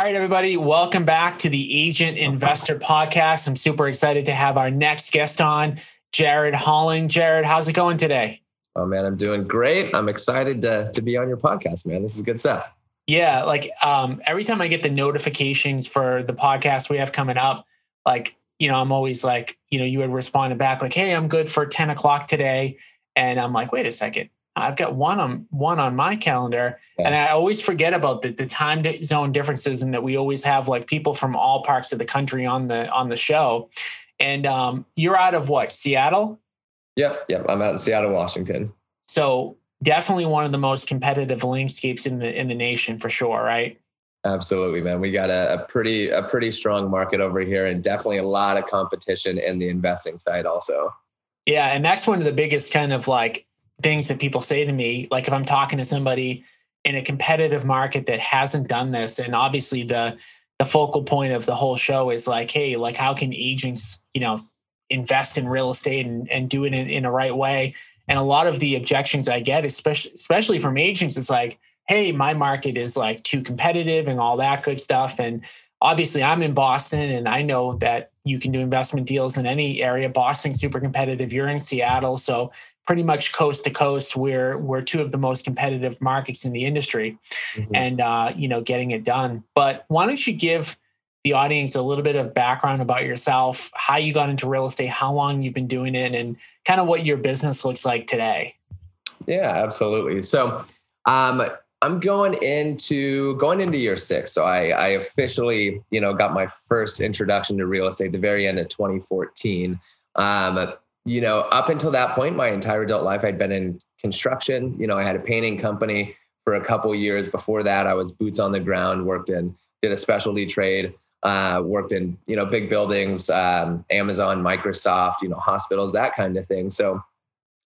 All right, everybody, welcome back to the Agent Investor Podcast. I'm super excited to have our next guest on, Jared Holling. Jared, how's it going today? Oh man, I'm doing great. I'm excited to to be on your podcast, man. This is good stuff. Yeah, like um, every time I get the notifications for the podcast we have coming up, like you know, I'm always like, you know, you would respond back like, "Hey, I'm good for 10 o'clock today," and I'm like, "Wait a second, I've got one on one on my calendar, yeah. and I always forget about the, the time zone differences, and that we always have like people from all parts of the country on the on the show. And um, you're out of what Seattle? Yep, yep. I'm out in Seattle, Washington. So definitely one of the most competitive landscapes in the in the nation for sure, right? Absolutely, man. We got a, a, pretty a pretty strong market over here, and definitely a lot of competition in the investing side also. Yeah, and that's one of the biggest kind of like things that people say to me. Like if I'm talking to somebody in a competitive market that hasn't done this, and obviously the the focal point of the whole show is like, hey, like how can agents, you know, invest in real estate and, and do it in, in a right way. And a lot of the objections I get, especially especially from agents, is like, hey, my market is like too competitive and all that good stuff. And obviously I'm in Boston and I know that you can do investment deals in any area. Boston's super competitive. You're in Seattle. So pretty much coast to coast we're we're two of the most competitive markets in the industry mm-hmm. and uh, you know getting it done but why don't you give the audience a little bit of background about yourself, how you got into real estate, how long you've been doing it, and kind of what your business looks like today. Yeah, absolutely. So, um, I'm going into going into year six. So I, I officially, you know, got my first introduction to real estate the very end of 2014. Um, you know, up until that point, my entire adult life, I'd been in construction. You know, I had a painting company for a couple years. Before that, I was boots on the ground, worked in, did a specialty trade uh, worked in you know big buildings, um, Amazon, Microsoft, you know hospitals, that kind of thing. So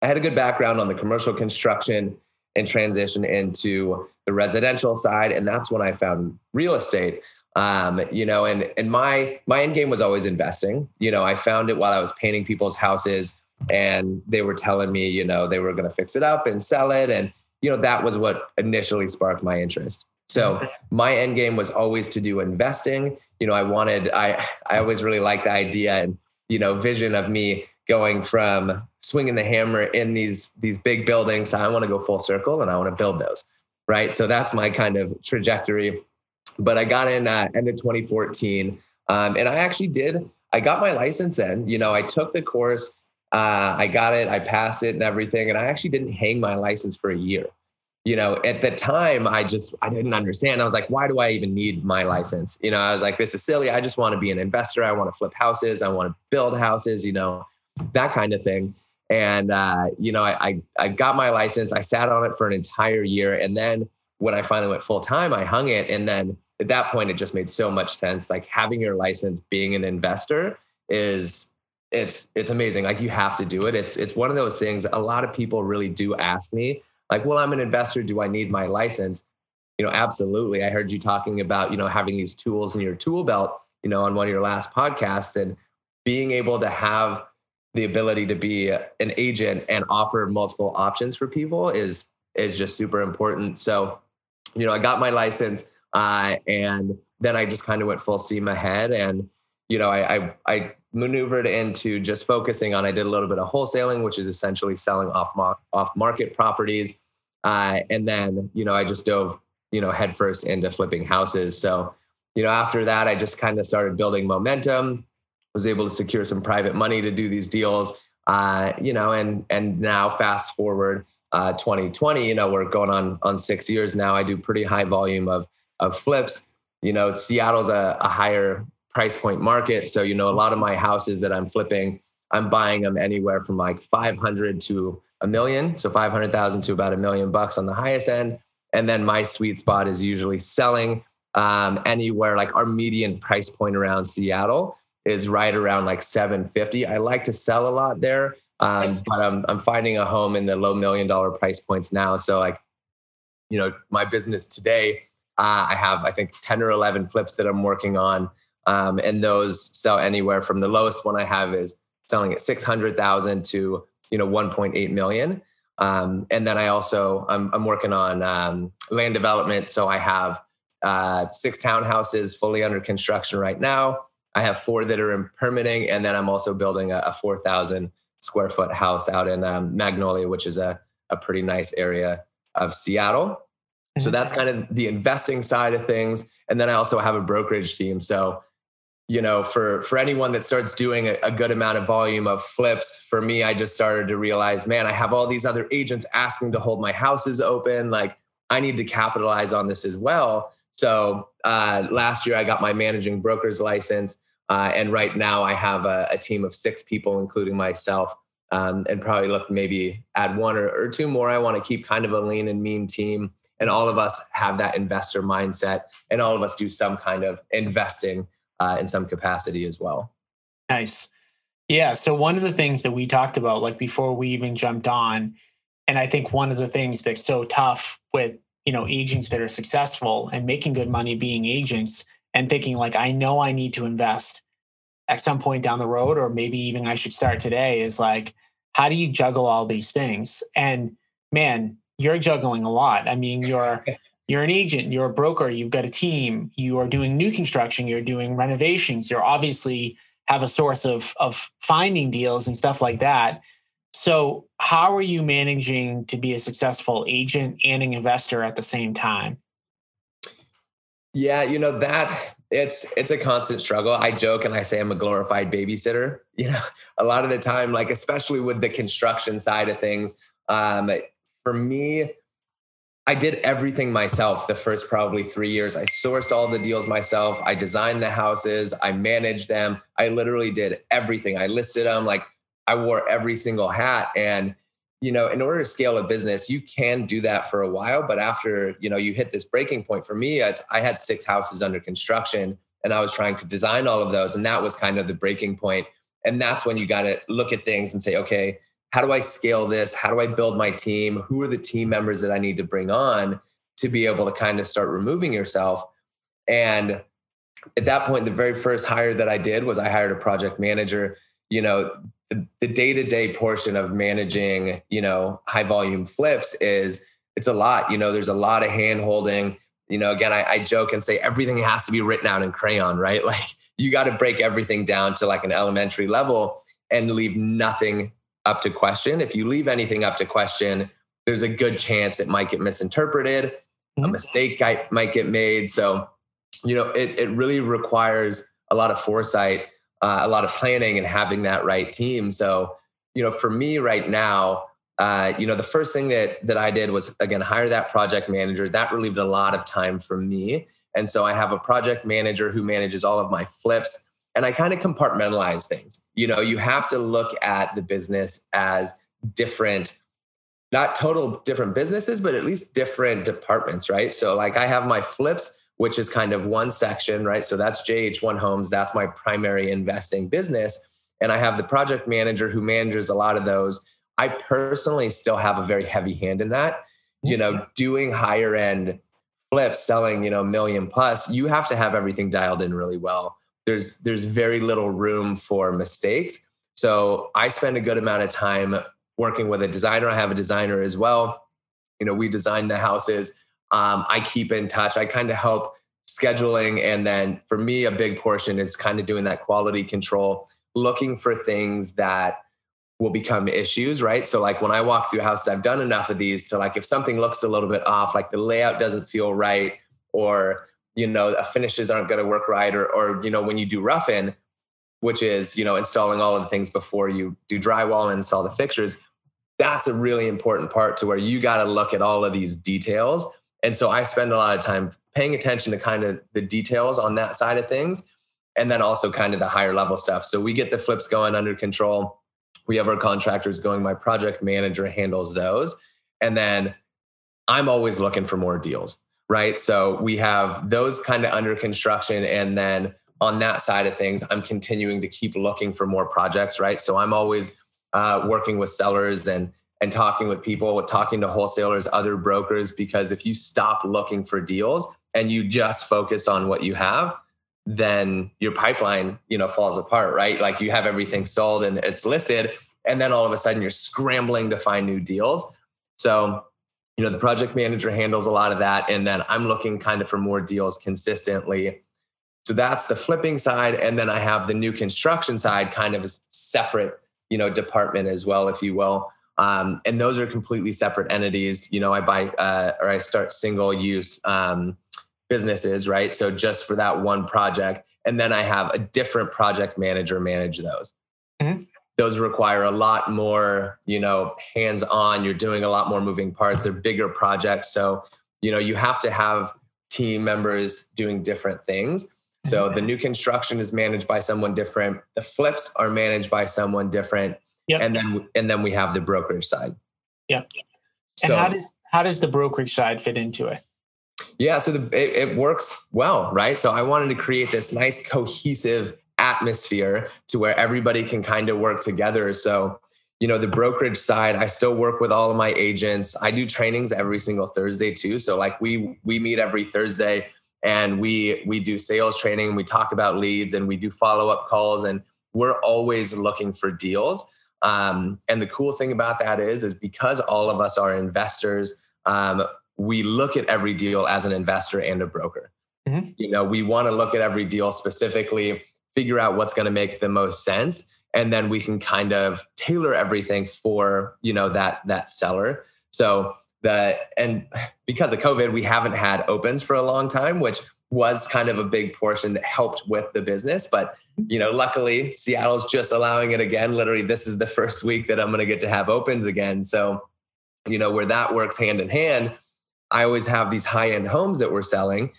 I had a good background on the commercial construction and transition into the residential side, and that's when I found real estate. Um, you know, and and my my end game was always investing. You know, I found it while I was painting people's houses, and they were telling me, you know, they were going to fix it up and sell it, and you know that was what initially sparked my interest. So my end game was always to do investing. You know, I wanted, I, I always really liked the idea and, you know, vision of me going from swinging the hammer in these, these big buildings. I want to go full circle and I want to build those. Right. So that's my kind of trajectory. But I got in uh, end of 2014 um, and I actually did, I got my license then, you know, I took the course, uh, I got it, I passed it and everything. And I actually didn't hang my license for a year. You know at the time i just i didn't understand. I was like why do i even need my license? You know i was like this is silly. I just want to be an investor. I want to flip houses. I want to build houses you know that kind of thing. And uh, you know I, I i got my license. I sat on it for an entire year and then when i finally went full time i hung it and then at that point it just made so much sense. Like having your license being an investor is it's it's amazing. Like you have to do it. It's it's one of those things a lot of people really do ask me like well i'm an investor. Do i need my license? You know absolutely. I heard you talking about you know having these tools in your tool belt you know on one of your last podcasts and being able to have the ability to be an agent and offer multiple options for people is is just super important. So you know i got my license uh, and then i just kind of went full steam ahead and you know I, I i maneuvered into just focusing on. I did a little bit of wholesaling, which is essentially selling off off market properties, uh, and then you know I just dove you know headfirst into flipping houses. So you know after that, I just kind of started building momentum. Was able to secure some private money to do these deals. Uh, you know, and and now fast forward uh, 2020, you know, we're going on on six years now. I do pretty high volume of of flips. You know, Seattle's a, a higher price point market. So, you know, a lot of my houses that I'm flipping, I'm buying them anywhere from like 500 to a million. So 500,000 to about a million bucks on the highest end. And then my sweet spot is usually selling um, anywhere like our median price point around Seattle is right around like 750. I like to sell a lot there, um, but I'm I'm finding a home in the low million dollar price points now. So like, you know, my business today, uh, I have I think 10 or 11 flips that I'm working on, um, and those sell anywhere from the lowest one I have is selling at 600,000 to you know 1.8 million. Um, and then I also I'm, I'm working on um, land development, so I have uh, six townhouses fully under construction right now. I have four that are in permitting, and then I'm also building a, a 4,000 square foot house out in um, Magnolia, which is a, a pretty nice area of Seattle. Mm-hmm. So that's kind of the investing side of things. And then I also have a brokerage team. So, you know, for for anyone that starts doing a, a good amount of volume of flips, for me, I just started to realize, man, I have all these other agents asking to hold my houses open. Like, I need to capitalize on this as well. So uh, last year, I got my managing broker's license. Uh, and right now, I have a, a, team of six people, including myself, um, and probably look maybe add one or, or two more. I want to keep kind of a lean and mean team. And all of us have that investor mindset, and all of us do some kind of investing uh, in some capacity as well. Nice. Yeah. So, one of the things that we talked about, like before we even jumped on, and I think one of the things that's so tough with you know agents that are successful and making good money being agents and thinking like i know i need to invest at some point down the road or maybe even i should start today is like how do you juggle all these things and man you're juggling a lot i mean you're you're an agent you're a broker you've got a team you are doing new construction you're doing renovations you're obviously have a source of of finding deals and stuff like that so, how are you managing to be a successful agent and an investor at the same time? Yeah, you know that it's it's a constant struggle. I joke and I say I'm a glorified babysitter. You know, a lot of the time, like especially with the construction side of things, um, for me, I did everything myself the first probably three years. I sourced all the deals myself. I designed the houses. I managed them. I literally did everything. I listed them like I wore every single hat. And, you know, in order to scale a business, you can do that for a while. But after, you know, you hit this breaking point for me, as I had six houses under construction and I was trying to design all of those. And that was kind of the breaking point. And that's when you got to look at things and say, okay, how do I scale this? How do I build my team? Who are the team members that I need to bring on to be able to kind of start removing yourself? And at that point, the very first hire that I did was I hired a project manager. You know, the day-to-day portion of managing you know high volume flips is it's a lot you know there's a lot of hand holding you know again I, I joke and say everything has to be written out in crayon right like you got to break everything down to like an elementary level and leave nothing up to question if you leave anything up to question there's a good chance it might get misinterpreted mm-hmm. a mistake might get made so you know it, it really requires a lot of foresight uh, a lot of planning and having that right team. So, you know, for me right now, uh, you know, the first thing that that I did was again hire that project manager. That relieved a lot of time from me, and so I have a project manager who manages all of my flips. And I kind of compartmentalize things. You know, you have to look at the business as different, not total different businesses, but at least different departments, right? So, like, I have my flips which is kind of one section, right? So that's JH1 Homes. That's my primary investing business. And I have the project manager who manages a lot of those. I personally still have a very heavy hand in that. You know, mm-hmm. doing higher end flips, selling, you know, million plus, you have to have everything dialed in really well. There's there's very little room for mistakes. So I spend a good amount of time working with a designer. I have a designer as well. You know, we design the houses um, I keep in touch. I kind of help scheduling. And then for me, a big portion is kind of doing that quality control, looking for things that will become issues, right? So like when I walk through houses, I've done enough of these. So like if something looks a little bit off, like the layout doesn't feel right, or you know, the finishes aren't going to work right, or or you know, when you do rough in, which is you know installing all of the things before you do drywall and install the fixtures, that's a really important part to where you got to look at all of these details and so I spend a lot of time paying attention to kind of the details on that side of things. And then also kind of the higher level stuff. So we get the flips going under control. We have our contractors going. My project manager handles those. And then I'm always looking for more deals. Right? So we have those kind of under construction. And then on that side of things, I'm continuing to keep looking for more projects, right? So I'm always uh, working with sellers and and talking with people, talking to wholesalers, other brokers, because if you stop looking for deals and you just focus on what you have, then your pipeline, you know, falls apart, right? Like you have everything sold and it's listed, and then all of a sudden you're scrambling to find new deals. So you know the project manager handles a lot of that and then i'm looking kind of for more deals consistently. So that's the flipping side and then i have the new construction side kind of a separate you know department as well if you will. Um, and those are completely separate entities. You know i buy uh, or i start single use um, businesses right? So just for that one project and then i have a different project manager manage those. Mm-hmm those require a lot more, you know, hands on. You're doing a lot more moving parts. They're bigger projects. So, you know, you have to have team members doing different things. So mm-hmm. the new construction is managed by someone different. The flips are managed by someone different. Yep. And then and then we have the brokerage side. Yep. So, and how does how does the brokerage side fit into it? Yeah, so the, it, it works well, right? So I wanted to create this nice cohesive atmosphere to where everybody can kind of work together. So, you know, the brokerage side, I still work with all of my agents. I do trainings every single Thursday too. So like we we meet every Thursday and we we do sales training, and we talk about leads and we do follow-up calls and we're always looking for deals. Um, and the cool thing about that is is because all of us are investors, um, we look at every deal as an investor and a broker. Mm-hmm. You know, we want to look at every deal specifically figure out what's going to make the most sense and then we can kind of tailor everything for you know that that seller. So the and because of covid we haven't had opens for a long time which was kind of a big portion that helped with the business but you know luckily seattle's just allowing it again. Literally this is the first week that i'm going to get to have opens again. So you know where that works hand in hand i always have these high end homes that we're selling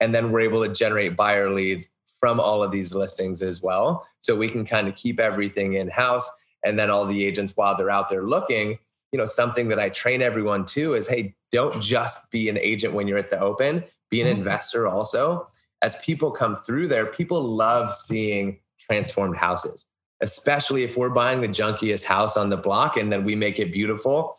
and then we're able to generate buyer leads from all of these listings as well. So we can kind of keep everything in house. And then all the agents, while they're out there looking, you know, something that I train everyone to is hey, don't just be an agent when you're at the open, be an mm-hmm. investor also. As people come through there, people love seeing transformed houses, especially if we're buying the junkiest house on the block and then we make it beautiful.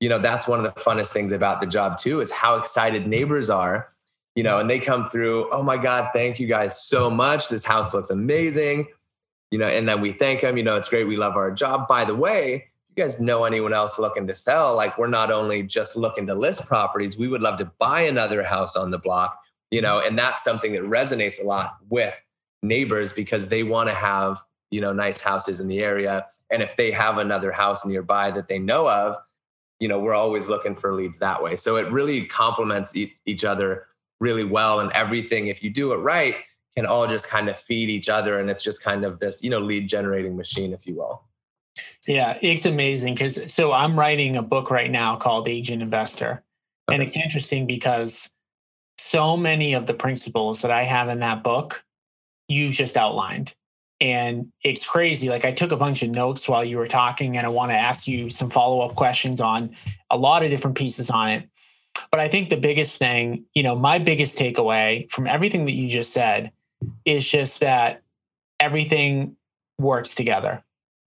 You know, that's one of the funnest things about the job too is how excited neighbors are you know, and they come through, oh my God, thank you guys so much. This house looks amazing. You know, and then we thank them, you know, it's great. We love our job. By the way, you guys know anyone else looking to sell, like we're not only just looking to list properties, we would love to buy another house on the block, you know, and that's something that resonates a lot with neighbors because they want to have, you know, nice houses in the area. And if they have another house nearby that they know of, you know, we're always looking for leads that way. So it really complements e- each other really well and everything if you do it right can all just kind of feed each other and it's just kind of this you know lead generating machine if you will yeah it's amazing because so i'm writing a book right now called agent investor okay. and it's interesting because so many of the principles that i have in that book you've just outlined and it's crazy like i took a bunch of notes while you were talking and i want to ask you some follow-up questions on a lot of different pieces on it but I think the biggest thing, you know, my biggest takeaway from everything that you just said is just that everything works together.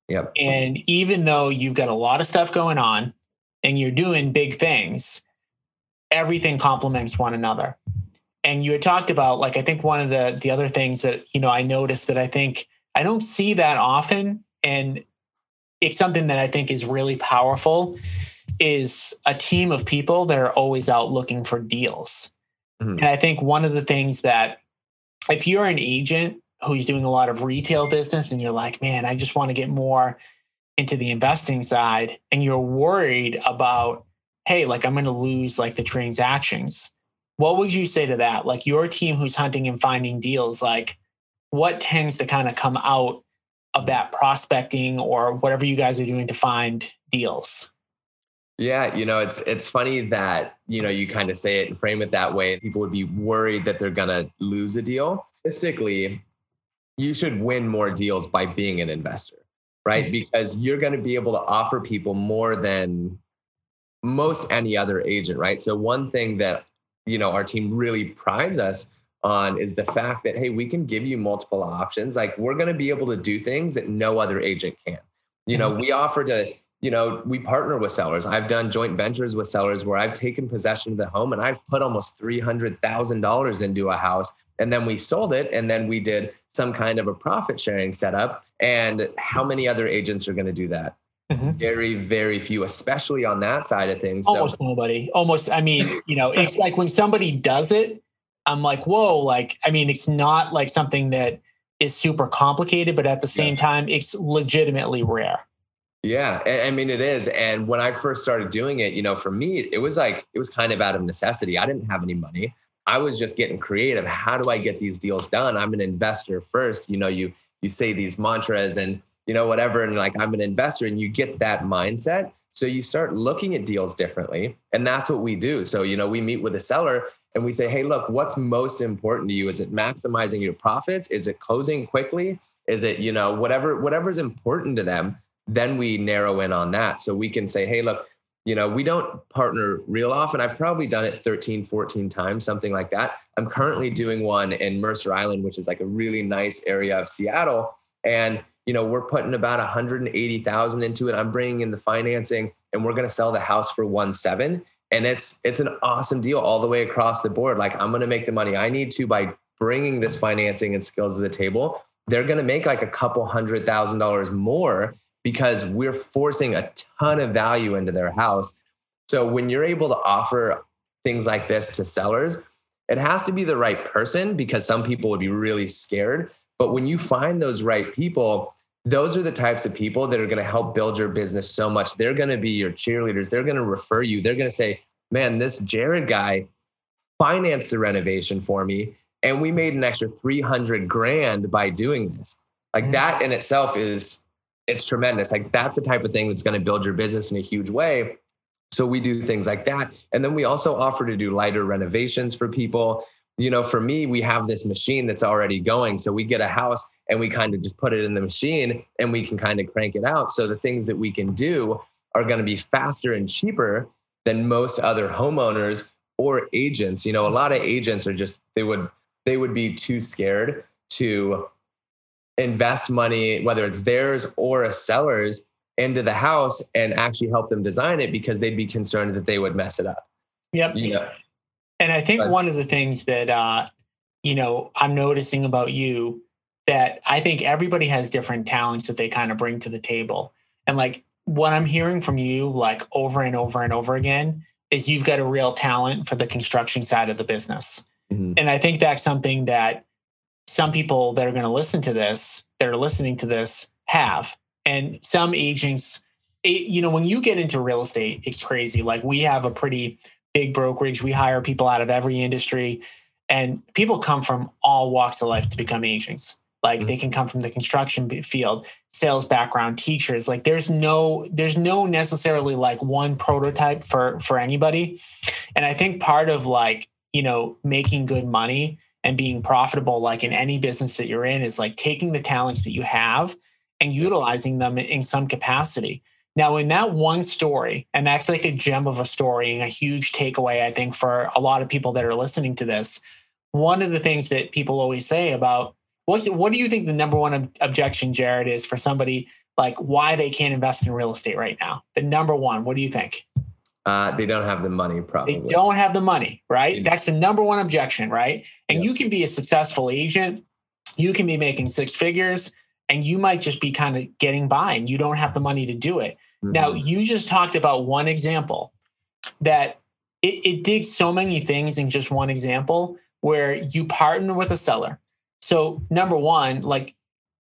Yep. And even though you've got a lot of stuff going on and you're doing big things, everything complements one another. And you had talked about like I think one of the the other things that, you know, I noticed that I think I don't see that often and it's something that I think is really powerful is a team of people that are always out looking for deals. Mm-hmm. And I think one of the things that if you're an agent who's doing a lot of retail business and you're like, man, I just want to get more into the investing side and you're worried about, hey, like I'm going to lose like the transactions. What would you say to that? Like your team who's hunting and finding deals, like what tends to kind of come out of that prospecting or whatever you guys are doing to find deals? Yeah, you know, it's it's funny that, you know, you kind of say it and frame it that way. People would be worried that they're gonna lose a deal. Realistically, you should win more deals by being an investor, right? Mm-hmm. Because you're gonna be able to offer people more than most any other agent, right? So one thing that you know our team really prides us on is the fact that hey we can give you multiple options like we're going to be able to do things that no other agent can you know mm-hmm. we offer to you know we partner with sellers i've done joint ventures with sellers where i've taken possession of the home and i've put almost $300000 into a house and then we sold it and then we did some kind of a profit sharing setup and how many other agents are going to do that mm-hmm. very very few especially on that side of things almost so. nobody almost i mean you know it's like when somebody does it i'm like whoa like i mean it's not like something that is super complicated but at the same yeah. time it's legitimately rare yeah, I mean it is. And when I first started doing it, you know, for me, it was like it was kind of out of necessity. I didn't have any money. I was just getting creative. How do I get these deals done? I'm an investor first. You know, you you say these mantras and you know whatever, and like I'm an investor, and you get that mindset. So you start looking at deals differently, and that's what we do. So you know, we meet with a seller and we say, hey, look, what's most important to you? Is it maximizing your profits? Is it closing quickly? Is it you know whatever whatever's important to them? Then we narrow in on that. So we can say, hey, look, you know we don't partner real often i've probably done it 13 14 times something like that. I'm currently doing one in mercer island which is like a really nice area of seattle and you know we're putting about 180000 into it. I'm bringing in the financing and we're going to sell the house for 1.7 and it's it's an awesome deal all the way across the board. Like i'm going to make the money i need to by bringing this financing and skills to the table. They're going to make like a couple hundred thousand dollars more because we're forcing a ton of value into their house. So when you're able to offer things like this to sellers, it has to be the right person because some people would be really scared. But when you find those right people, those are the types of people that are going to help build your business so much. They're going to be your cheerleaders. They're going to refer you. They're going to say, man, this Jared guy financed the renovation for me. And we made an extra 300 grand by doing this. Like mm-hmm. that in itself is it's tremendous. Like that's the type of thing that's going to build your business in a huge way. So we do things like that. And then we also offer to do lighter renovations for people. You know, for me, we have this machine that's already going. So we get a house and we kind of just put it in the machine and we can kind of crank it out. So the things that we can do are going to be faster and cheaper than most other homeowners or agents. You know, a lot of agents are just, they would, they would be too scared to invest money, whether it's theirs or a seller's, into the house and actually help them design it because they'd be concerned that they would mess it up. Yep. You know? And I think but, one of the things that uh, you know, I'm noticing about you that I think everybody has different talents that they kind of bring to the table. And like what I'm hearing from you, like over and over and over again, is you've got a real talent for the construction side of the business. Mm-hmm. And I think that's something that some people that are going to listen to this, that are listening to this, have. And some agents, you know, when you get into real estate, it's crazy. Like we have a pretty big brokerage, we hire people out of every industry, and people come from all walks of life to become agents. Like mm-hmm. they can come from the construction field, sales background, teachers. Like there's no there's no necessarily like one prototype for for anybody. And I think part of like, you know, making good money and being profitable like in any business that you're in is like taking the talents that you have and utilizing them in some capacity. Now in that one story and that's like a gem of a story and a huge takeaway i think for a lot of people that are listening to this one of the things that people always say about what's what do you think the number one objection jared is for somebody like why they can't invest in real estate right now? The number one what do you think uh, they don't have the money, probably. They don't have the money, right? That's the number one objection, right? And yeah. you can be a successful agent, you can be making six figures, and you might just be kind of getting by and you don't have the money to do it. Mm-hmm. Now, you just talked about one example that it, it did so many things in just one example where you partner with a seller. So, number one, like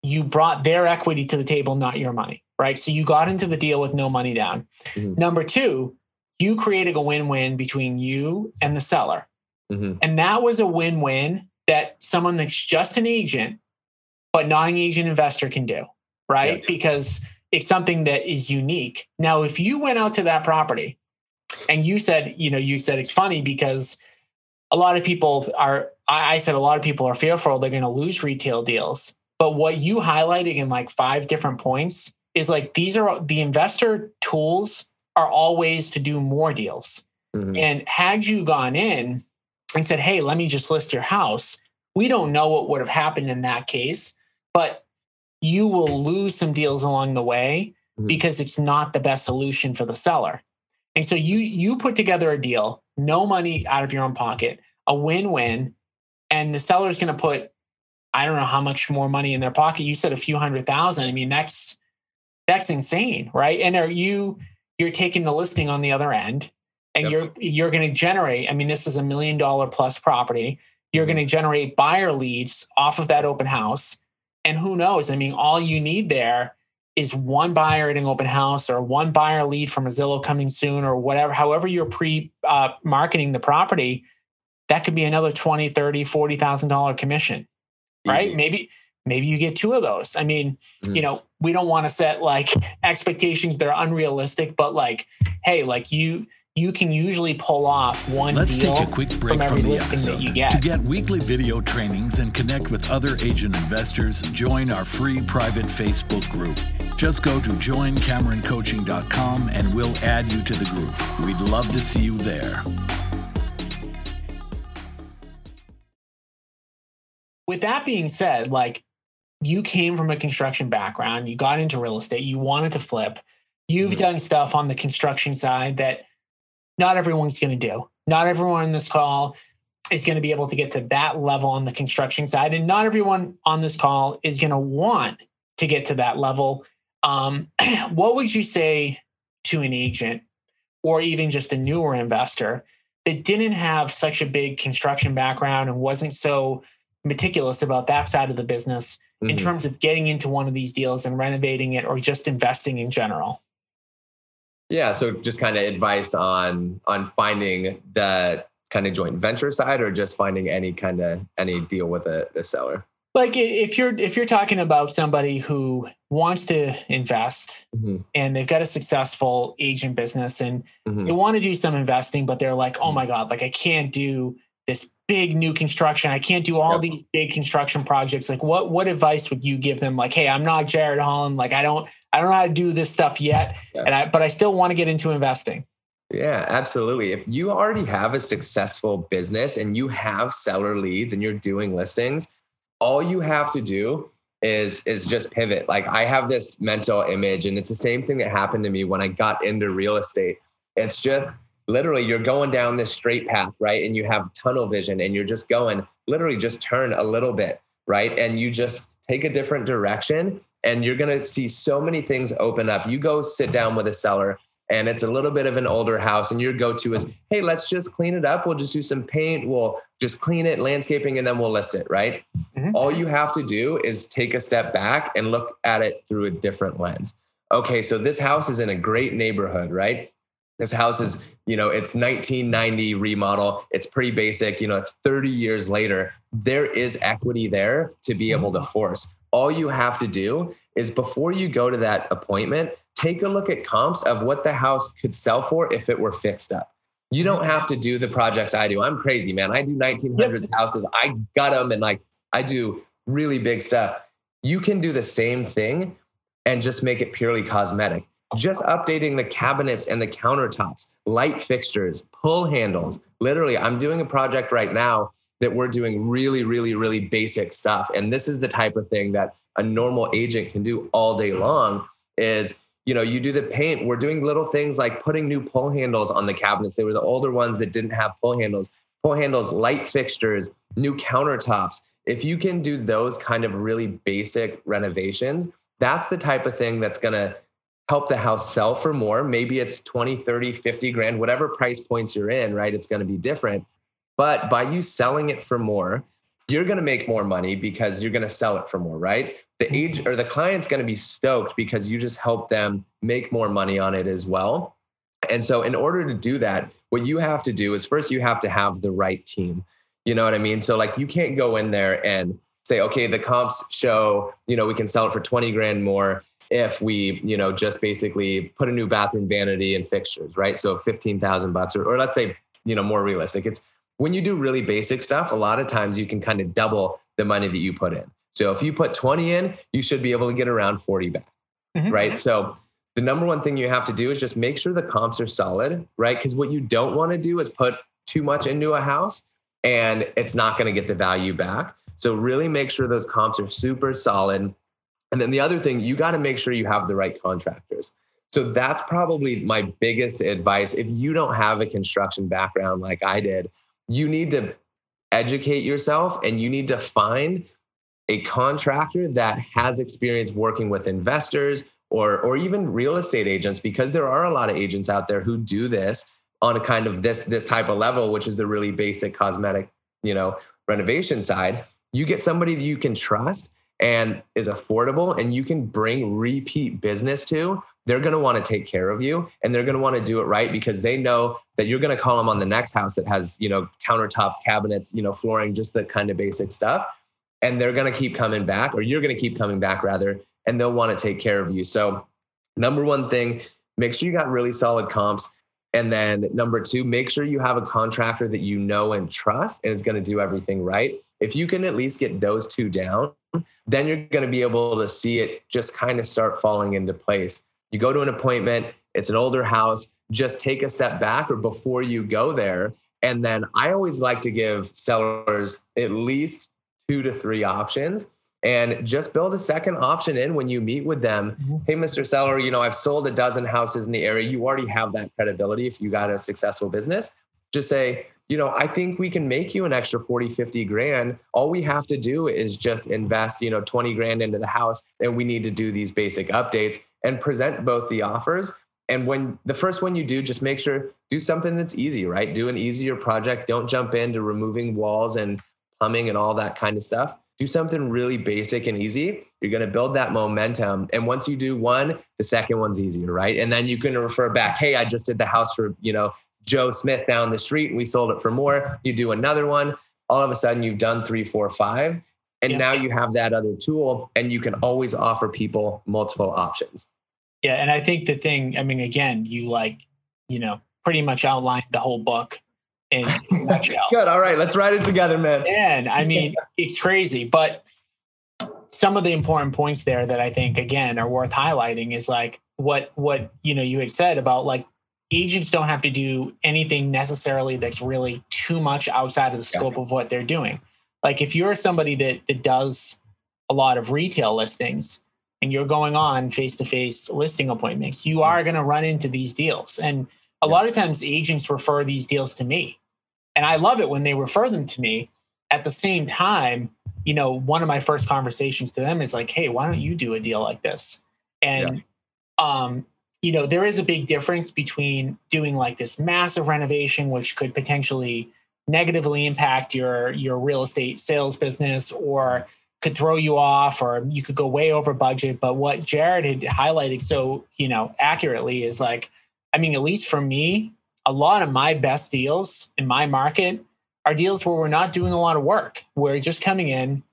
you brought their equity to the table, not your money, right? So you got into the deal with no money down. Mm-hmm. Number two, you created a win-win between you and the seller. Mm-hmm. And that was a win-win that someone that's just an agent, but not an agent investor can do, right? Because it's something that is unique. Now, if you went out to that property and you said, you know, you said it's funny because a lot of people are, I said a lot of people are fearful they're going to lose retail deals. But what you highlighted in like five different points is like these are the investor tools are always to do more deals. Mm-hmm. And had you gone in and said, Hey, let me just list your house. We don't know what would have happened in that case, but you will lose some deals along the way mm-hmm. because it's not the best solution for the seller. And so you you put together a deal, no money out of your own pocket, a win-win, and the seller is going to put I don't know how much more money in their pocket. You said a few hundred thousand. I mean, that's that's insane, right? And are you you're taking the listing on the other end and yep. you're you're going to generate, I mean, this is a million dollar plus property. You're mm-hmm. going to generate buyer leads off of that open house. And who knows? I mean, all you need there is one buyer at an open house or one buyer lead from a Zillow coming soon or whatever, however you're pre uh, marketing the property, that could be another 20, 30, $40,000 commission right? Easy. Maybe maybe you get two of those. I mean, mm. you know, we don't want to set like expectations that are unrealistic, but like, hey, like you you can usually pull off one Let's deal take a quick break from every from listing that you get. To get weekly video trainings and connect with other agent investors, join our free private Facebook group. Just go to joincameroncoaching.com and we'll add you to the group. We'd love to see you there. with that being said, like you came from a construction background, you got into real estate, you wanted to flip, you've mm-hmm. done stuff on the construction side that not everyone's going to do. Not everyone on this call is going to be able to get to that level on the construction side. And not everyone on this call is going to want to get to that level. Um, what would you say to an agent or even just a newer investor that didn't have such a big construction background and wasn't so meticulous about that side of the business mm-hmm. in terms of getting into one of these deals and renovating it or just investing in general? Yeah, so just kind of advice on on finding the kind of joint venture side or just finding any kind of any deal with a, a seller like if you're if you're talking about somebody who wants to invest mm-hmm. and they've got a successful agent business and mm-hmm. they want to do some investing but they're like oh my god like i can't do this big new construction. I can't do all yep. these big construction projects. Like what what advice would you give them? Like, hey, I'm not Jared Holland. Like I don't I don't know how to do this stuff yet. And I but I still want to get into investing. Yeah, absolutely. If you already have a successful business and you have seller leads and you're doing listings, all you have to do is is just pivot. Like I have this mental image and it's the same thing that happened to me when I got into real estate. It's just literally you're going down this straight path, right? And you have tunnel vision and you're just going, literally just turn a little bit, right? And you just take a different direction and you're going to see so many things open up. You go sit down with a seller and it's a little bit of an older house and your go-to is, hey, let's just clean it up. We'll just do some paint. We'll just clean it, landscaping, and then we'll list it, right? Mm-hmm. All you have to do is take a step back and look at it through a different lens. Okay, so this house is in a great neighborhood, right? This house is, you know, it's 1990 remodel. It's pretty basic. You know, it's 30 years later. There is equity there to be able to mm-hmm. force. All you have to do is before you go to that appointment, take a look at comps of what the house could sell for if it were fixed up. You don't have to do the projects I do. I'm crazy, man. I do 1900s houses. I gut them and like I do really big stuff. You can do the same thing and just make it purely cosmetic just updating the cabinets and the countertops, light fixtures, pull handles. Literally, I'm doing a project right now that we're doing really, really, really basic stuff. And this is the type of thing that a normal agent can do all day long is you know you do the paint we're doing little things like putting new pull handles on the cabinets they were the older ones that didn't have pull handles pull handles light fixtures new countertops if you can do those kind of really basic renovations that's the type of thing that's going to help the house sell for more. Maybe it's 20, 30, 50 grand, whatever price points you're in, right? It's going to be different. But by you selling it for more, you're going to make more money because you're going to sell it for more, right? The age or the client's going to be stoked because you just help them make more money on it as well. And so, in order to do that, what you have to do is first you have to have the right team. You know what I mean? So, like, you can't go in there and say, okay, the comps show, you know, we can sell it for 20 grand more if we, you know, just basically put a new bathroom vanity and fixtures, right? So 15,000 bucks, or, or let's say, you know, more realistic. It's when you do really basic stuff, a lot of times you can kind of double the money that you put in. So if you put 20 in, you should be able to get around 40 back, mm-hmm. right? So the number one thing you have to do is just make sure the comps are solid, right? Because what you don't want to do is put too much into a house and it's not going to get the value back. So really make sure those comps are super solid. And then the other thing, you got to make sure you have the right contractors. So that's probably my biggest advice. If you don't have a construction background like I did, you need to educate yourself and you need to find a contractor that has experience working with investors or or even real estate agents because there are a lot of agents out there who do this on a kind of this this type of level which is the really basic cosmetic you know renovation side you get somebody that you can trust and is affordable and you can bring repeat business to they're going to want to take care of you and they're going to want to do it right because they know that you're going to call them on the next house that has you know countertops cabinets you know flooring just the kind of basic stuff. And they're going to keep coming back or you're going to keep coming back rather and they'll want to take care of you. So number one thing make sure you got really solid comps. And then number two make sure you have a contractor that you know and trust and is going to do everything right. If you can at least get those two down then you're going to be able to see it just kind of start falling into place you go to an appointment it's an older house just take a step back or before you go there and then i always like to give sellers at least two to three options and just build a second option in when you meet with them. Mm-hmm. Hey, Mr. Seller, you know, I've sold a dozen houses in the area. You already have that credibility if you got a successful business. Just say, you know, I think we can make you an extra 40, 50 grand. All we have to do is just invest, you know, 20 grand into the house. And we need to do these basic updates and present both the offers. And when the first one you do, just make sure do something that's easy, right? Do an easier project. Don't jump into removing walls and plumbing and all that kind of stuff. Do something really basic and easy. You're going to build that momentum. And once you do one, the second one's easier, right? And then you can refer back, hey, I just did the house for, you know, Joe Smith down the street we sold it for more. You do another one. All of a sudden, you've done three, four, five. And yeah. now you have that other tool and you can always offer people multiple options. Yeah. And I think the thing, I mean, again, you like, you know, pretty much outlined the whole book in. Good. All right, let's write it together, man. And I mean, it's crazy, but some of the important points there that I think again are worth highlighting is like what what you know you had said about like agents don't have to do anything necessarily that's really too much outside of the scope yeah. of what they're doing. Like if you're somebody that that does a lot of retail listings and you're going on face-to-face listing appointments, you are going to run into these deals. And a yeah. lot of times agents refer these deals to me and I love it when they refer them to me. At the same time, you know, one of my first conversations to them is like, "Hey, why don't you do a deal like this?" And yeah. um, you know, there is a big difference between doing like this massive renovation, which could potentially negatively impact your your real estate sales business or could throw you off or you could go way over budget but what jared had highlighted so you know accurately is like i mean at least for me a lot of my best deals in my market are deals where we're not doing a lot of work. We're just coming in,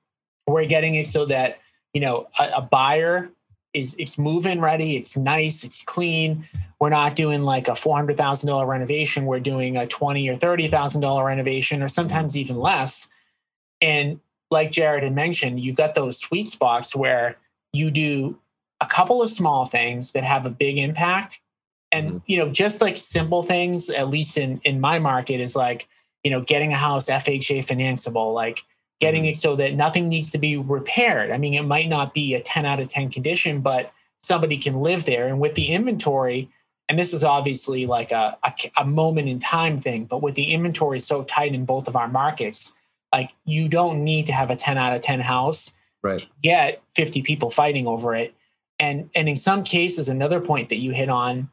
we're getting it so that, you know, a, a buyer is it's move-in ready, it's nice, it's clean. We're not doing like a four hundred thousand dollar renovation. We're doing a twenty or thirty thousand dollar renovation, or sometimes even less. And like Jared had mentioned, you've got those sweet spots where you do a couple of small things that have a big impact and mm-hmm. you know just like simple things at least in in my market is like you know getting a house fha financeable like getting mm-hmm. it so that nothing needs to be repaired. I mean it might not be a 10 out of 10 condition but somebody can live there. And with the inventory and this is obviously like a, a, a moment in time thing but with the inventory so tight in both of our markets like you don't need to have a 10 out of 10 house right. to get 50 people fighting over it. And and in some cases another point that you hit on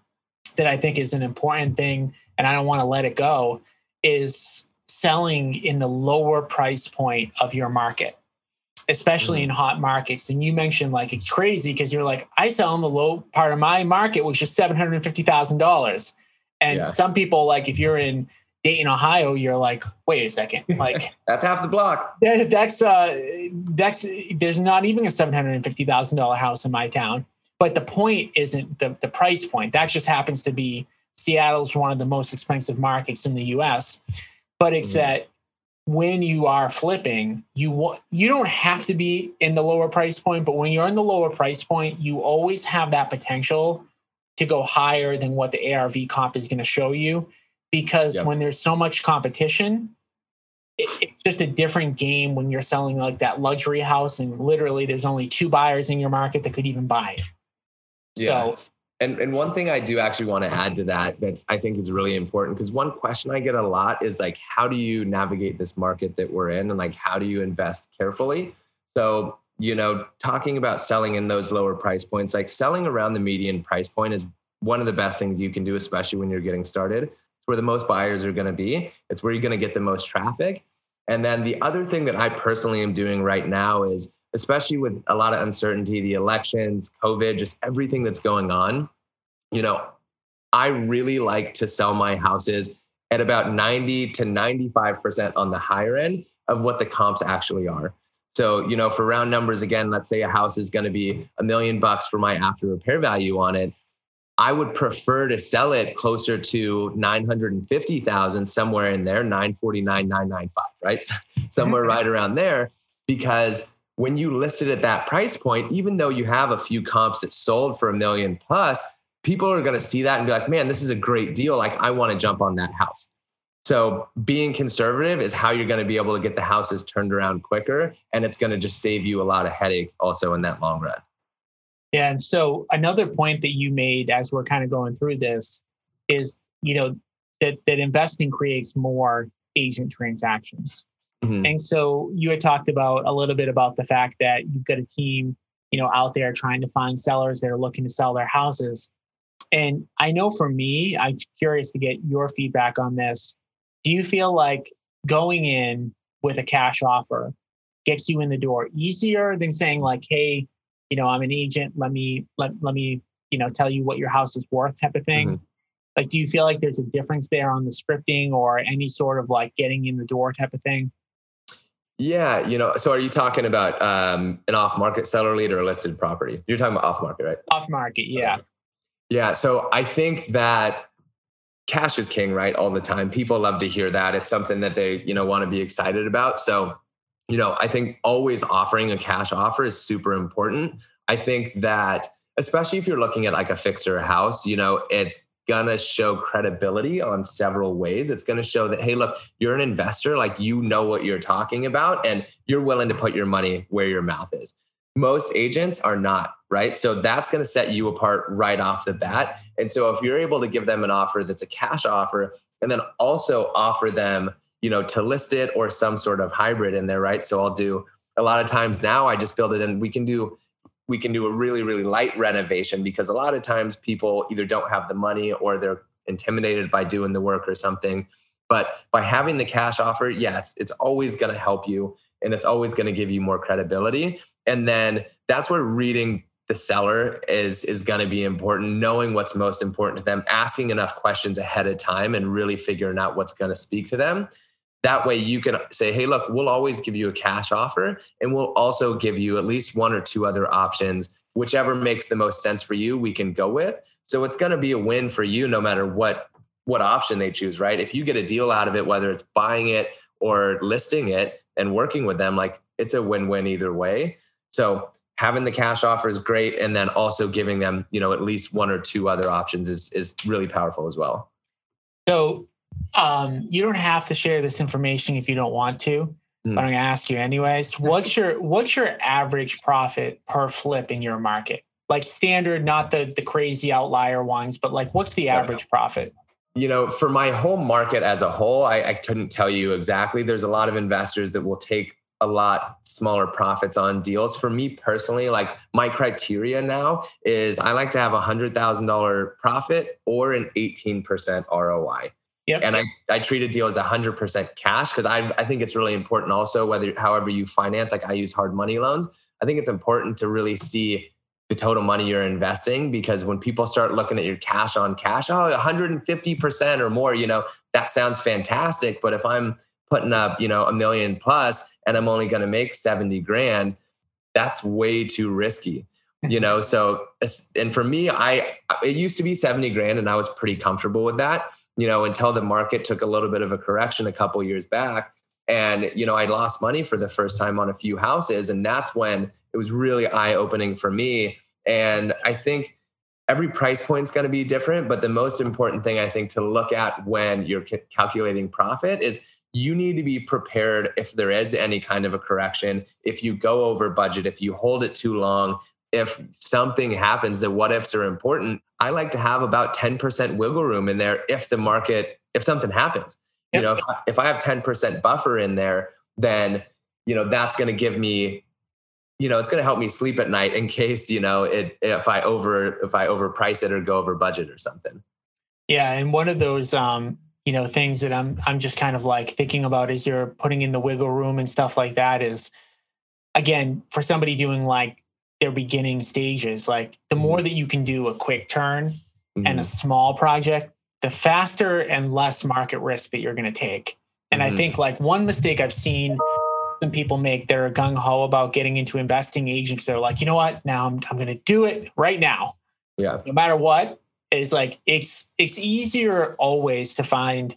that I think is an important thing, and I don't want to let it go, is selling in the lower price point of your market, especially mm-hmm. in hot markets. And you mentioned like it's crazy because you're like, I sell in the low part of my market, which is seven hundred and fifty thousand dollars. And yeah. some people, like if you're in Dayton, Ohio, you're like, wait a second, like that's half the block. That, that's uh, that's there's not even a seven hundred and fifty thousand dollar house in my town. But the point isn't the, the price point. That just happens to be Seattle's one of the most expensive markets in the US. But it's mm-hmm. that when you are flipping, you want you don't have to be in the lower price point, but when you're in the lower price point, you always have that potential to go higher than what the ARV comp is going to show you because yep. when there's so much competition, it, it's just a different game when you're selling like that luxury house and literally there's only two buyers in your market that could even buy it. Yeah. So and, and one thing I do actually want to add to that that I think is really important because one question I get a lot is like, how do you navigate this market that we're in and like how do you invest carefully? So, you know, talking about selling in those lower price points, like selling around the median price point is one of the best things you can do, especially when you're getting started. It's where the most buyers are going to be. It's where you're going to get the most traffic. And then the other thing that I personally am doing right now is, especially with a lot of uncertainty, the elections, COVID, just everything that's going on, you know, I really like to sell my houses at about 90 to 95% on the higher end of what the comps actually are. So, you know, for round numbers, again, let's say a house is going to be a million bucks for my after repair value on it. I would prefer to sell it closer to 950,000 somewhere in there, 949, 995, right? somewhere right around there because when you list it at that price point, even though you have a few comps that sold for a million plus, people are going to see that and be like, man, this is a great deal. Like, I want to jump on that house. So, being conservative is how you're going to be able to get the houses turned around quicker. And it's going to just save you a lot of headache also in that long run. Yeah. And so another point that you made as we're kind of going through this is, you know, that that investing creates more agent transactions. Mm-hmm. And so you had talked about a little bit about the fact that you've got a team, you know, out there trying to find sellers that are looking to sell their houses. And I know for me, I'm curious to get your feedback on this. Do you feel like going in with a cash offer gets you in the door easier than saying like, hey, you know, I'm an agent. Let me let let me you know tell you what your house is worth, type of thing. Mm-hmm. Like, do you feel like there's a difference there on the scripting or any sort of like getting in the door type of thing? Yeah, you know. So, are you talking about um, an off-market seller lead or a listed property? You're talking about off-market, right? Off-market, yeah. Yeah. So, I think that cash is king, right? All the time. People love to hear that. It's something that they, you know, want to be excited about. So, you know, I think always offering a cash offer is super important. I think that especially if you're looking at like a fixer house, you know, it's gonna show credibility on several ways. It's gonna show that, hey, look, you're an investor, like you know what you're talking about, and you're willing to put your money where your mouth is. Most agents are not, right? So that's gonna set you apart right off the bat. And so if you're able to give them an offer that's a cash offer, and then also offer them you know, to list it or some sort of hybrid in there, right? So I'll do a lot of times now I just build it and we can do we can do a really really light renovation because a lot of times people either don't have the money or they're intimidated by doing the work or something. But by having the cash offer, yeah, it's, it's always going to help you and it's always going to give you more credibility. And then that's where reading the seller is is going to be important knowing what's most important to them asking enough questions ahead of time and really figuring out what's going to speak to them that way you can say, hey, look, we'll always give you a cash offer and we'll also give you at least one or two other options. Whichever makes the most sense for you, we can go with. So it's going to be a win for you no matter what what option they choose, right? If you get a deal out of it, whether it's buying it or listing it and working with them, like it's a win-win either way. So having the cash offer is great and then also giving them, you know, at least one or two other options is is really powerful as well. So um, you don't have to share this information if you don't want to, mm. but I'm gonna ask you anyways. What's your what's your average profit per flip in your market? Like standard, not the the crazy outlier ones, but like what's the average profit? You know, for my whole market as a whole, I, I couldn't tell you exactly. There's a lot of investors that will take a lot smaller profits on deals. For me personally, like my criteria now is I like to have a hundred thousand dollar profit or an 18% ROI. Yep. And I, I treat a deal as 100% cash because I, I think it's really important also, whether however you finance, like I use hard money loans. I think it's important to really see the total money you're investing because when people start looking at your cash on cash, oh, 150% or more, you know, that sounds fantastic. But if I'm putting up, you know, a million plus and I'm only going to make 70 grand, that's way too risky you know so and for me i it used to be 70 grand and i was pretty comfortable with that you know, until the market took a little bit of a correction a couple years back. And, you know, I lost money for the first time on a few houses. And that's when it was really eye opening for me. And I think every price point is going to be different. But the most important thing I think to look at when you're calculating profit is you need to be prepared if there is any kind of a correction. If you go over budget, if you hold it too long, if something happens, the what ifs are important. I like to have about 10% wiggle room in there if the market, if something happens. Yep. You know, if I, if I have 10% buffer in there, then, you know, that's going to give me, you know, it's going to help me sleep at night in case, you know, it, if I over, if I overprice it or go over budget or something. Yeah. And one of those, um, you know things that i'm i'm just kind of like thinking about as you're putting in the wiggle room and stuff like that is again for somebody doing like their beginning stages like the more mm-hmm. that you can do a quick turn mm-hmm. and a mm-hmm. small project the faster and less market risk that you're going to take and mm-hmm. i think like one mistake i've seen some people make that are gung-ho about getting into investing agents they're like you know what now i'm, I'm going to do it right now yeah no matter what is like it's it's easier always to find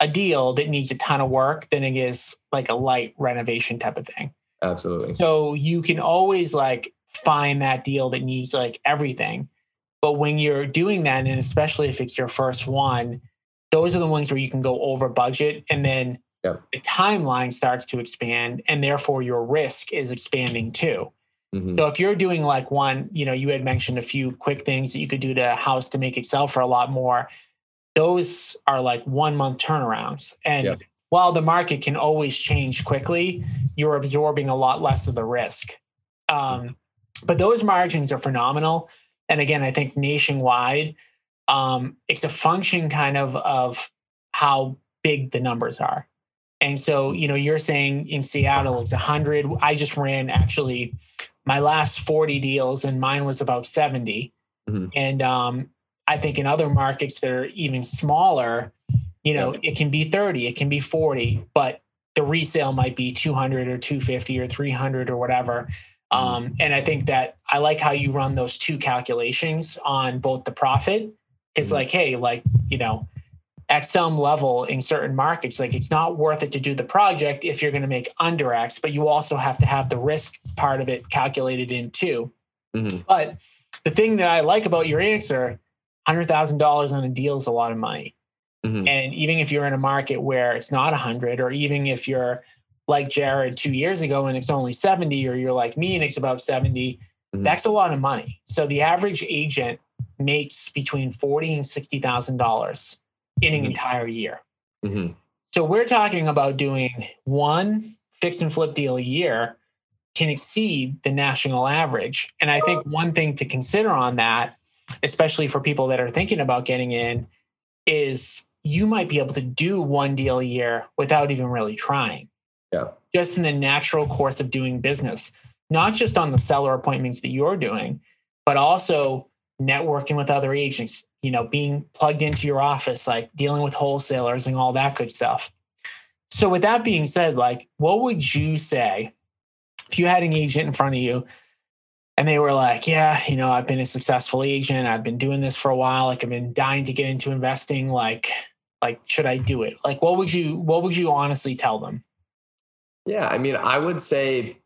a deal that needs a ton of work than it is like a light renovation type of thing. Absolutely. So you can always like find that deal that needs like everything. But when you're doing that, and especially if it's your first one, those are the ones where you can go over budget and then yep. the timeline starts to expand and therefore your risk is expanding too. Mm-hmm. So if you're doing like one, you know, you had mentioned a few quick things that you could do to a house to make it sell for a lot more. Those are like one month turnarounds. And yeah. while the market can always change quickly, you're absorbing a lot less of the risk. Um, mm-hmm. But those margins are phenomenal. And again, I think nationwide, um, it's a function kind of of how big the numbers are. And so, you know, you're saying in Seattle it's 100. I just ran actually my last 40 deals and mine was about 70 mm-hmm. and um, i think in other markets that are even smaller you know it can be 30 it can be 40 but the resale might be 200 or 250 or 300 or whatever. Um, and i think that i like how you run those two calculations on both the profit it's mm-hmm. like hey like you know at some level in certain markets like it's not worth it to do the project if you're going to make under x but you also have to have the risk part of it calculated in too mm-hmm. but the thing that i like about your answer $100000 on a deal is a lot of money mm-hmm. and even if you're in a market where it's not a 100 or even if you're like jared two years ago and it's only 70 or you're like me and it's about 70 mm-hmm. that's a lot of money so the average agent makes between 40 and $60000 in an mm-hmm. entire year. Mm-hmm. So we're talking about doing one fix and flip deal a year can exceed the national average. And I think one thing to consider on that, especially for people that are thinking about getting in, is you might be able to do one deal a year without even really trying. Yeah. Just in the natural course of doing business, not just on the seller appointments that you're doing, but also networking with other agents, you know, being plugged into your office, like dealing with wholesalers and all that good stuff. So, with that being said, like, what would you say if you had an agent in front of you and they were like, Yeah, you know, I've been a successful agent, I've been doing this for a while, like, I've been dying to get into investing, like, like should i do it? Like what would you what would you honestly tell them yeah i mean i would say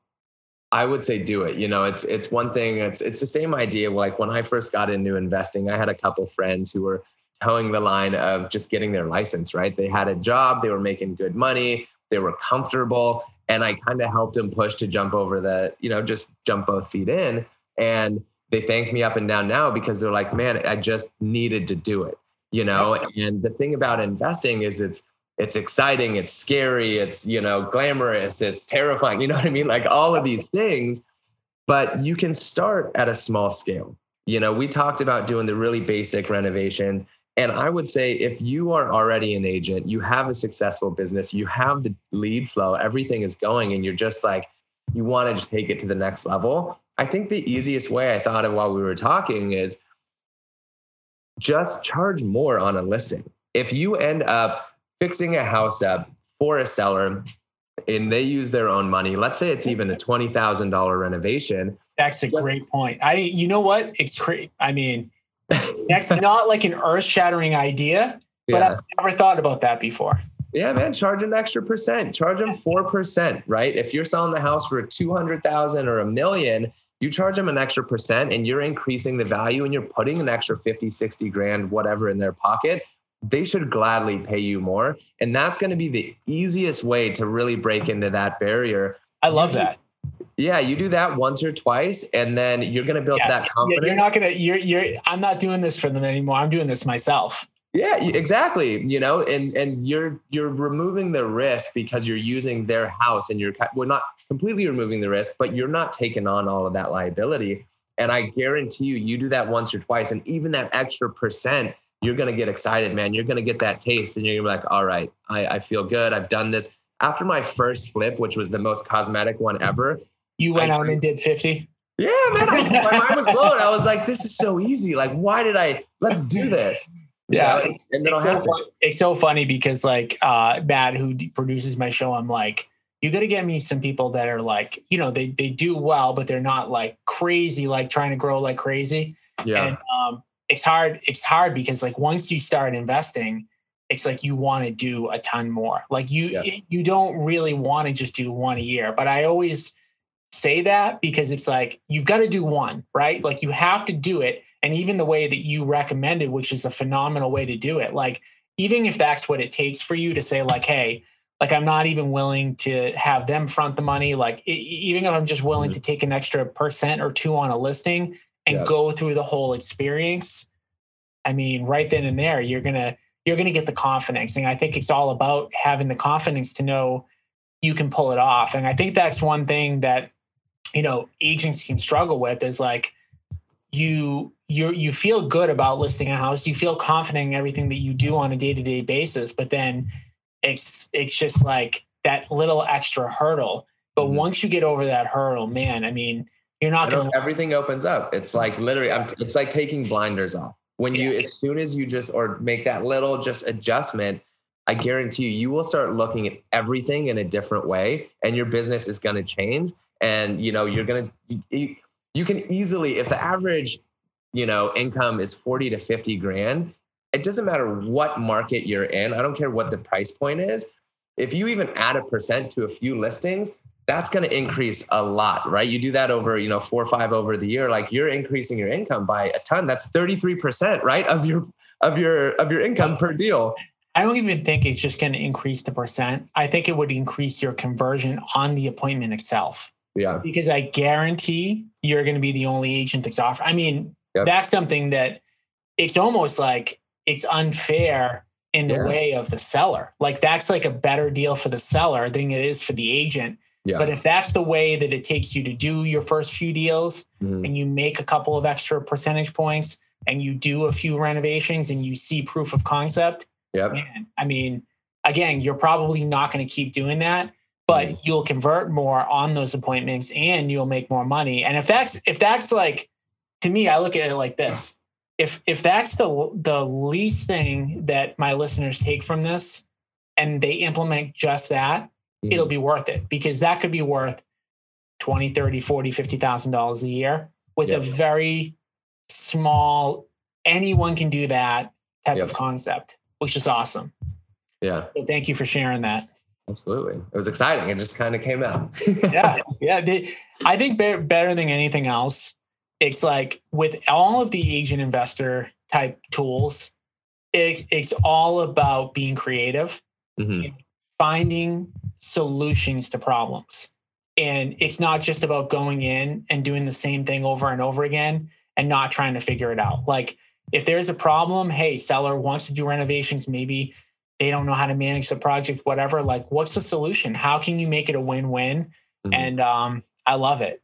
I would say do it. You know, it's it's one thing. It's it's the same idea. Like when I first got into investing, I had a couple friends who were toeing the line of just getting their license. Right? They had a job. They were making good money. They were comfortable, and I kind of helped them push to jump over the. You know, just jump both feet in. And they thank me up and down now because they're like, man, I just needed to do it. You know, and the thing about investing is it's it's exciting, it's scary, it's, you know, glamorous, it's terrifying, you know what I mean? Like all of these things, but you can start at a small scale. You know, we talked about doing the really basic renovations. And I would say if you are already an agent, you have a successful business, you have the lead flow, everything is going, and you're just like, you want to just take it to the next level. I think the easiest way I thought of while we were talking is just charge more on a listing. If you end up fixing a house up for a seller and they use their own money, let's say it's even a $20,000 renovation. That's a great point. I, you know what? It's great. I mean, that's not like an earth shattering idea, but yeah. I've never thought about that before. Yeah, man, charge an extra percent. Charge them 4%, right? If you're selling the house for 200,000 or a million, you charge them an extra percent and you're increasing the value and you're putting an extra 50, 60 grand, whatever in their pocket they should gladly pay you more. And that's going to be the easiest way to really break into that barrier. I love that. Yeah, you do that once or twice, and then you're going to build yeah, that confidence. You're not going to. You're. You're. I'm not doing this for them anymore. I'm doing this myself. Yeah, exactly. You know, and and you're you're removing the risk because you're using their house, and you're we're not completely removing the risk, but you're not taking on all of that liability. And I guarantee you, you do that once or twice, and even that extra percent, you're gonna get excited, man. You're gonna get that taste, and you're gonna be like, all right, I, I feel good. I've done this. After my first flip, which was the most cosmetic one ever, you went I, out and did 50? Yeah, man. I, my mind was blown. I was like, this is so easy. Like, why did I let's do this? Yeah. And then it's, so fun, it's so funny because like uh Matt, who produces my show, I'm like, you got to get me some people that are like, you know, they they do well, but they're not like crazy, like trying to grow like crazy. Yeah. And um, it's hard. It's hard because like once you start investing, it's like you want to do a ton more. Like you yeah. you don't really want to just do one a year. But I always say that because it's like you've got to do one, right? Like you have to do it. And even the way that you recommended, which is a phenomenal way to do it, like even if that's what it takes for you to say, like, hey, like I'm not even willing to have them front the money. Like even if I'm just willing mm-hmm. to take an extra percent or two on a listing and yeah. go through the whole experience, I mean, right then and there, you're gonna you're gonna get the confidence. And I think it's all about having the confidence to know you can pull it off. And I think that's one thing that you know agents can struggle with is like you you you feel good about listing a house you feel confident in everything that you do on a day-to-day basis but then it's it's just like that little extra hurdle but mm-hmm. once you get over that hurdle man i mean you're not going to everything opens up. It's like literally I'm, it's like taking blinders off. When you as soon as you just or make that little just adjustment i guarantee you you will start looking at everything in a different way and your business is going to change and you know you're gonna you, you can easily if the average you know income is 40 to 50 grand it doesn't matter what market you're in i don't care what the price point is if you even add a percent to a few listings that's going to increase a lot right you do that over you know four or five over the year like you're increasing your income by a ton that's 33% right of your of your of your income per deal I don't even think it's just going to increase the percent. I think it would increase your conversion on the appointment itself. Yeah. Because I guarantee you're going to be the only agent that's offer. I mean, yep. that's something that it's almost like it's unfair in the yeah. way of the seller. Like that's like a better deal for the seller than it is for the agent. Yeah. But if that's the way that it takes you to do your first few deals mm. and you make a couple of extra percentage points and you do a few renovations and you see proof of concept, yeah. I mean, again, you're probably not going to keep doing that but mm. you'll convert more on those appointments and you'll make more money. And if that's if that's like to me, I look at it like this. If if that's the the least thing that my listeners take from this and they implement just that, mm. it'll be worth it because that could be worth 20, 30, 40, 50,000 dollars a year with yep. a very small anyone can do that type yep. of concept, which is awesome. Yeah. So thank you for sharing that. Absolutely. It was exciting. It just kind of came out. yeah. Yeah. I think better, better than anything else, it's like with all of the agent investor type tools, it, it's all about being creative, mm-hmm. finding solutions to problems. And it's not just about going in and doing the same thing over and over again and not trying to figure it out. Like if there's a problem, hey, seller wants to do renovations, maybe they don't know how to manage the project, whatever. Like, what's the solution? How can you make it a win-win? Mm-hmm. And um, I love it.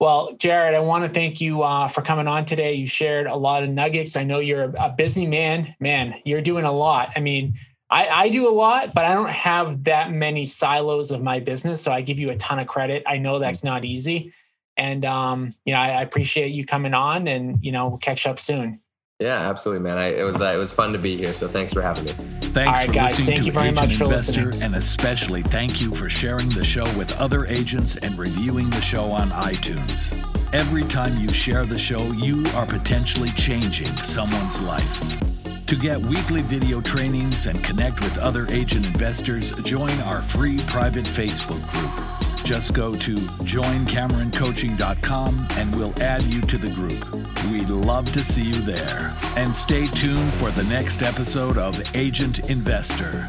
Well, Jared, I want to thank you uh, for coming on today. You shared a lot of nuggets. I know you're a busy man. Man, you're doing a lot. I mean, I, I do a lot, but I don't have that many silos of my business. So I give you a ton of credit. I know that's not easy. And um, you know, I, I appreciate you coming on and you know, we'll catch up soon. Yeah, absolutely, man. I, it was uh, it was fun to be here. So thanks for having me. Thanks right, for guys, listening thank to you very Agent much for Investor, listening. and especially thank you for sharing the show with other agents and reviewing the show on iTunes. Every time you share the show, you are potentially changing someone's life. To get weekly video trainings and connect with other agent investors, join our free private Facebook group. Just go to joincameroncoaching.com and we'll add you to the group. We'd love to see you there. And stay tuned for the next episode of Agent Investor.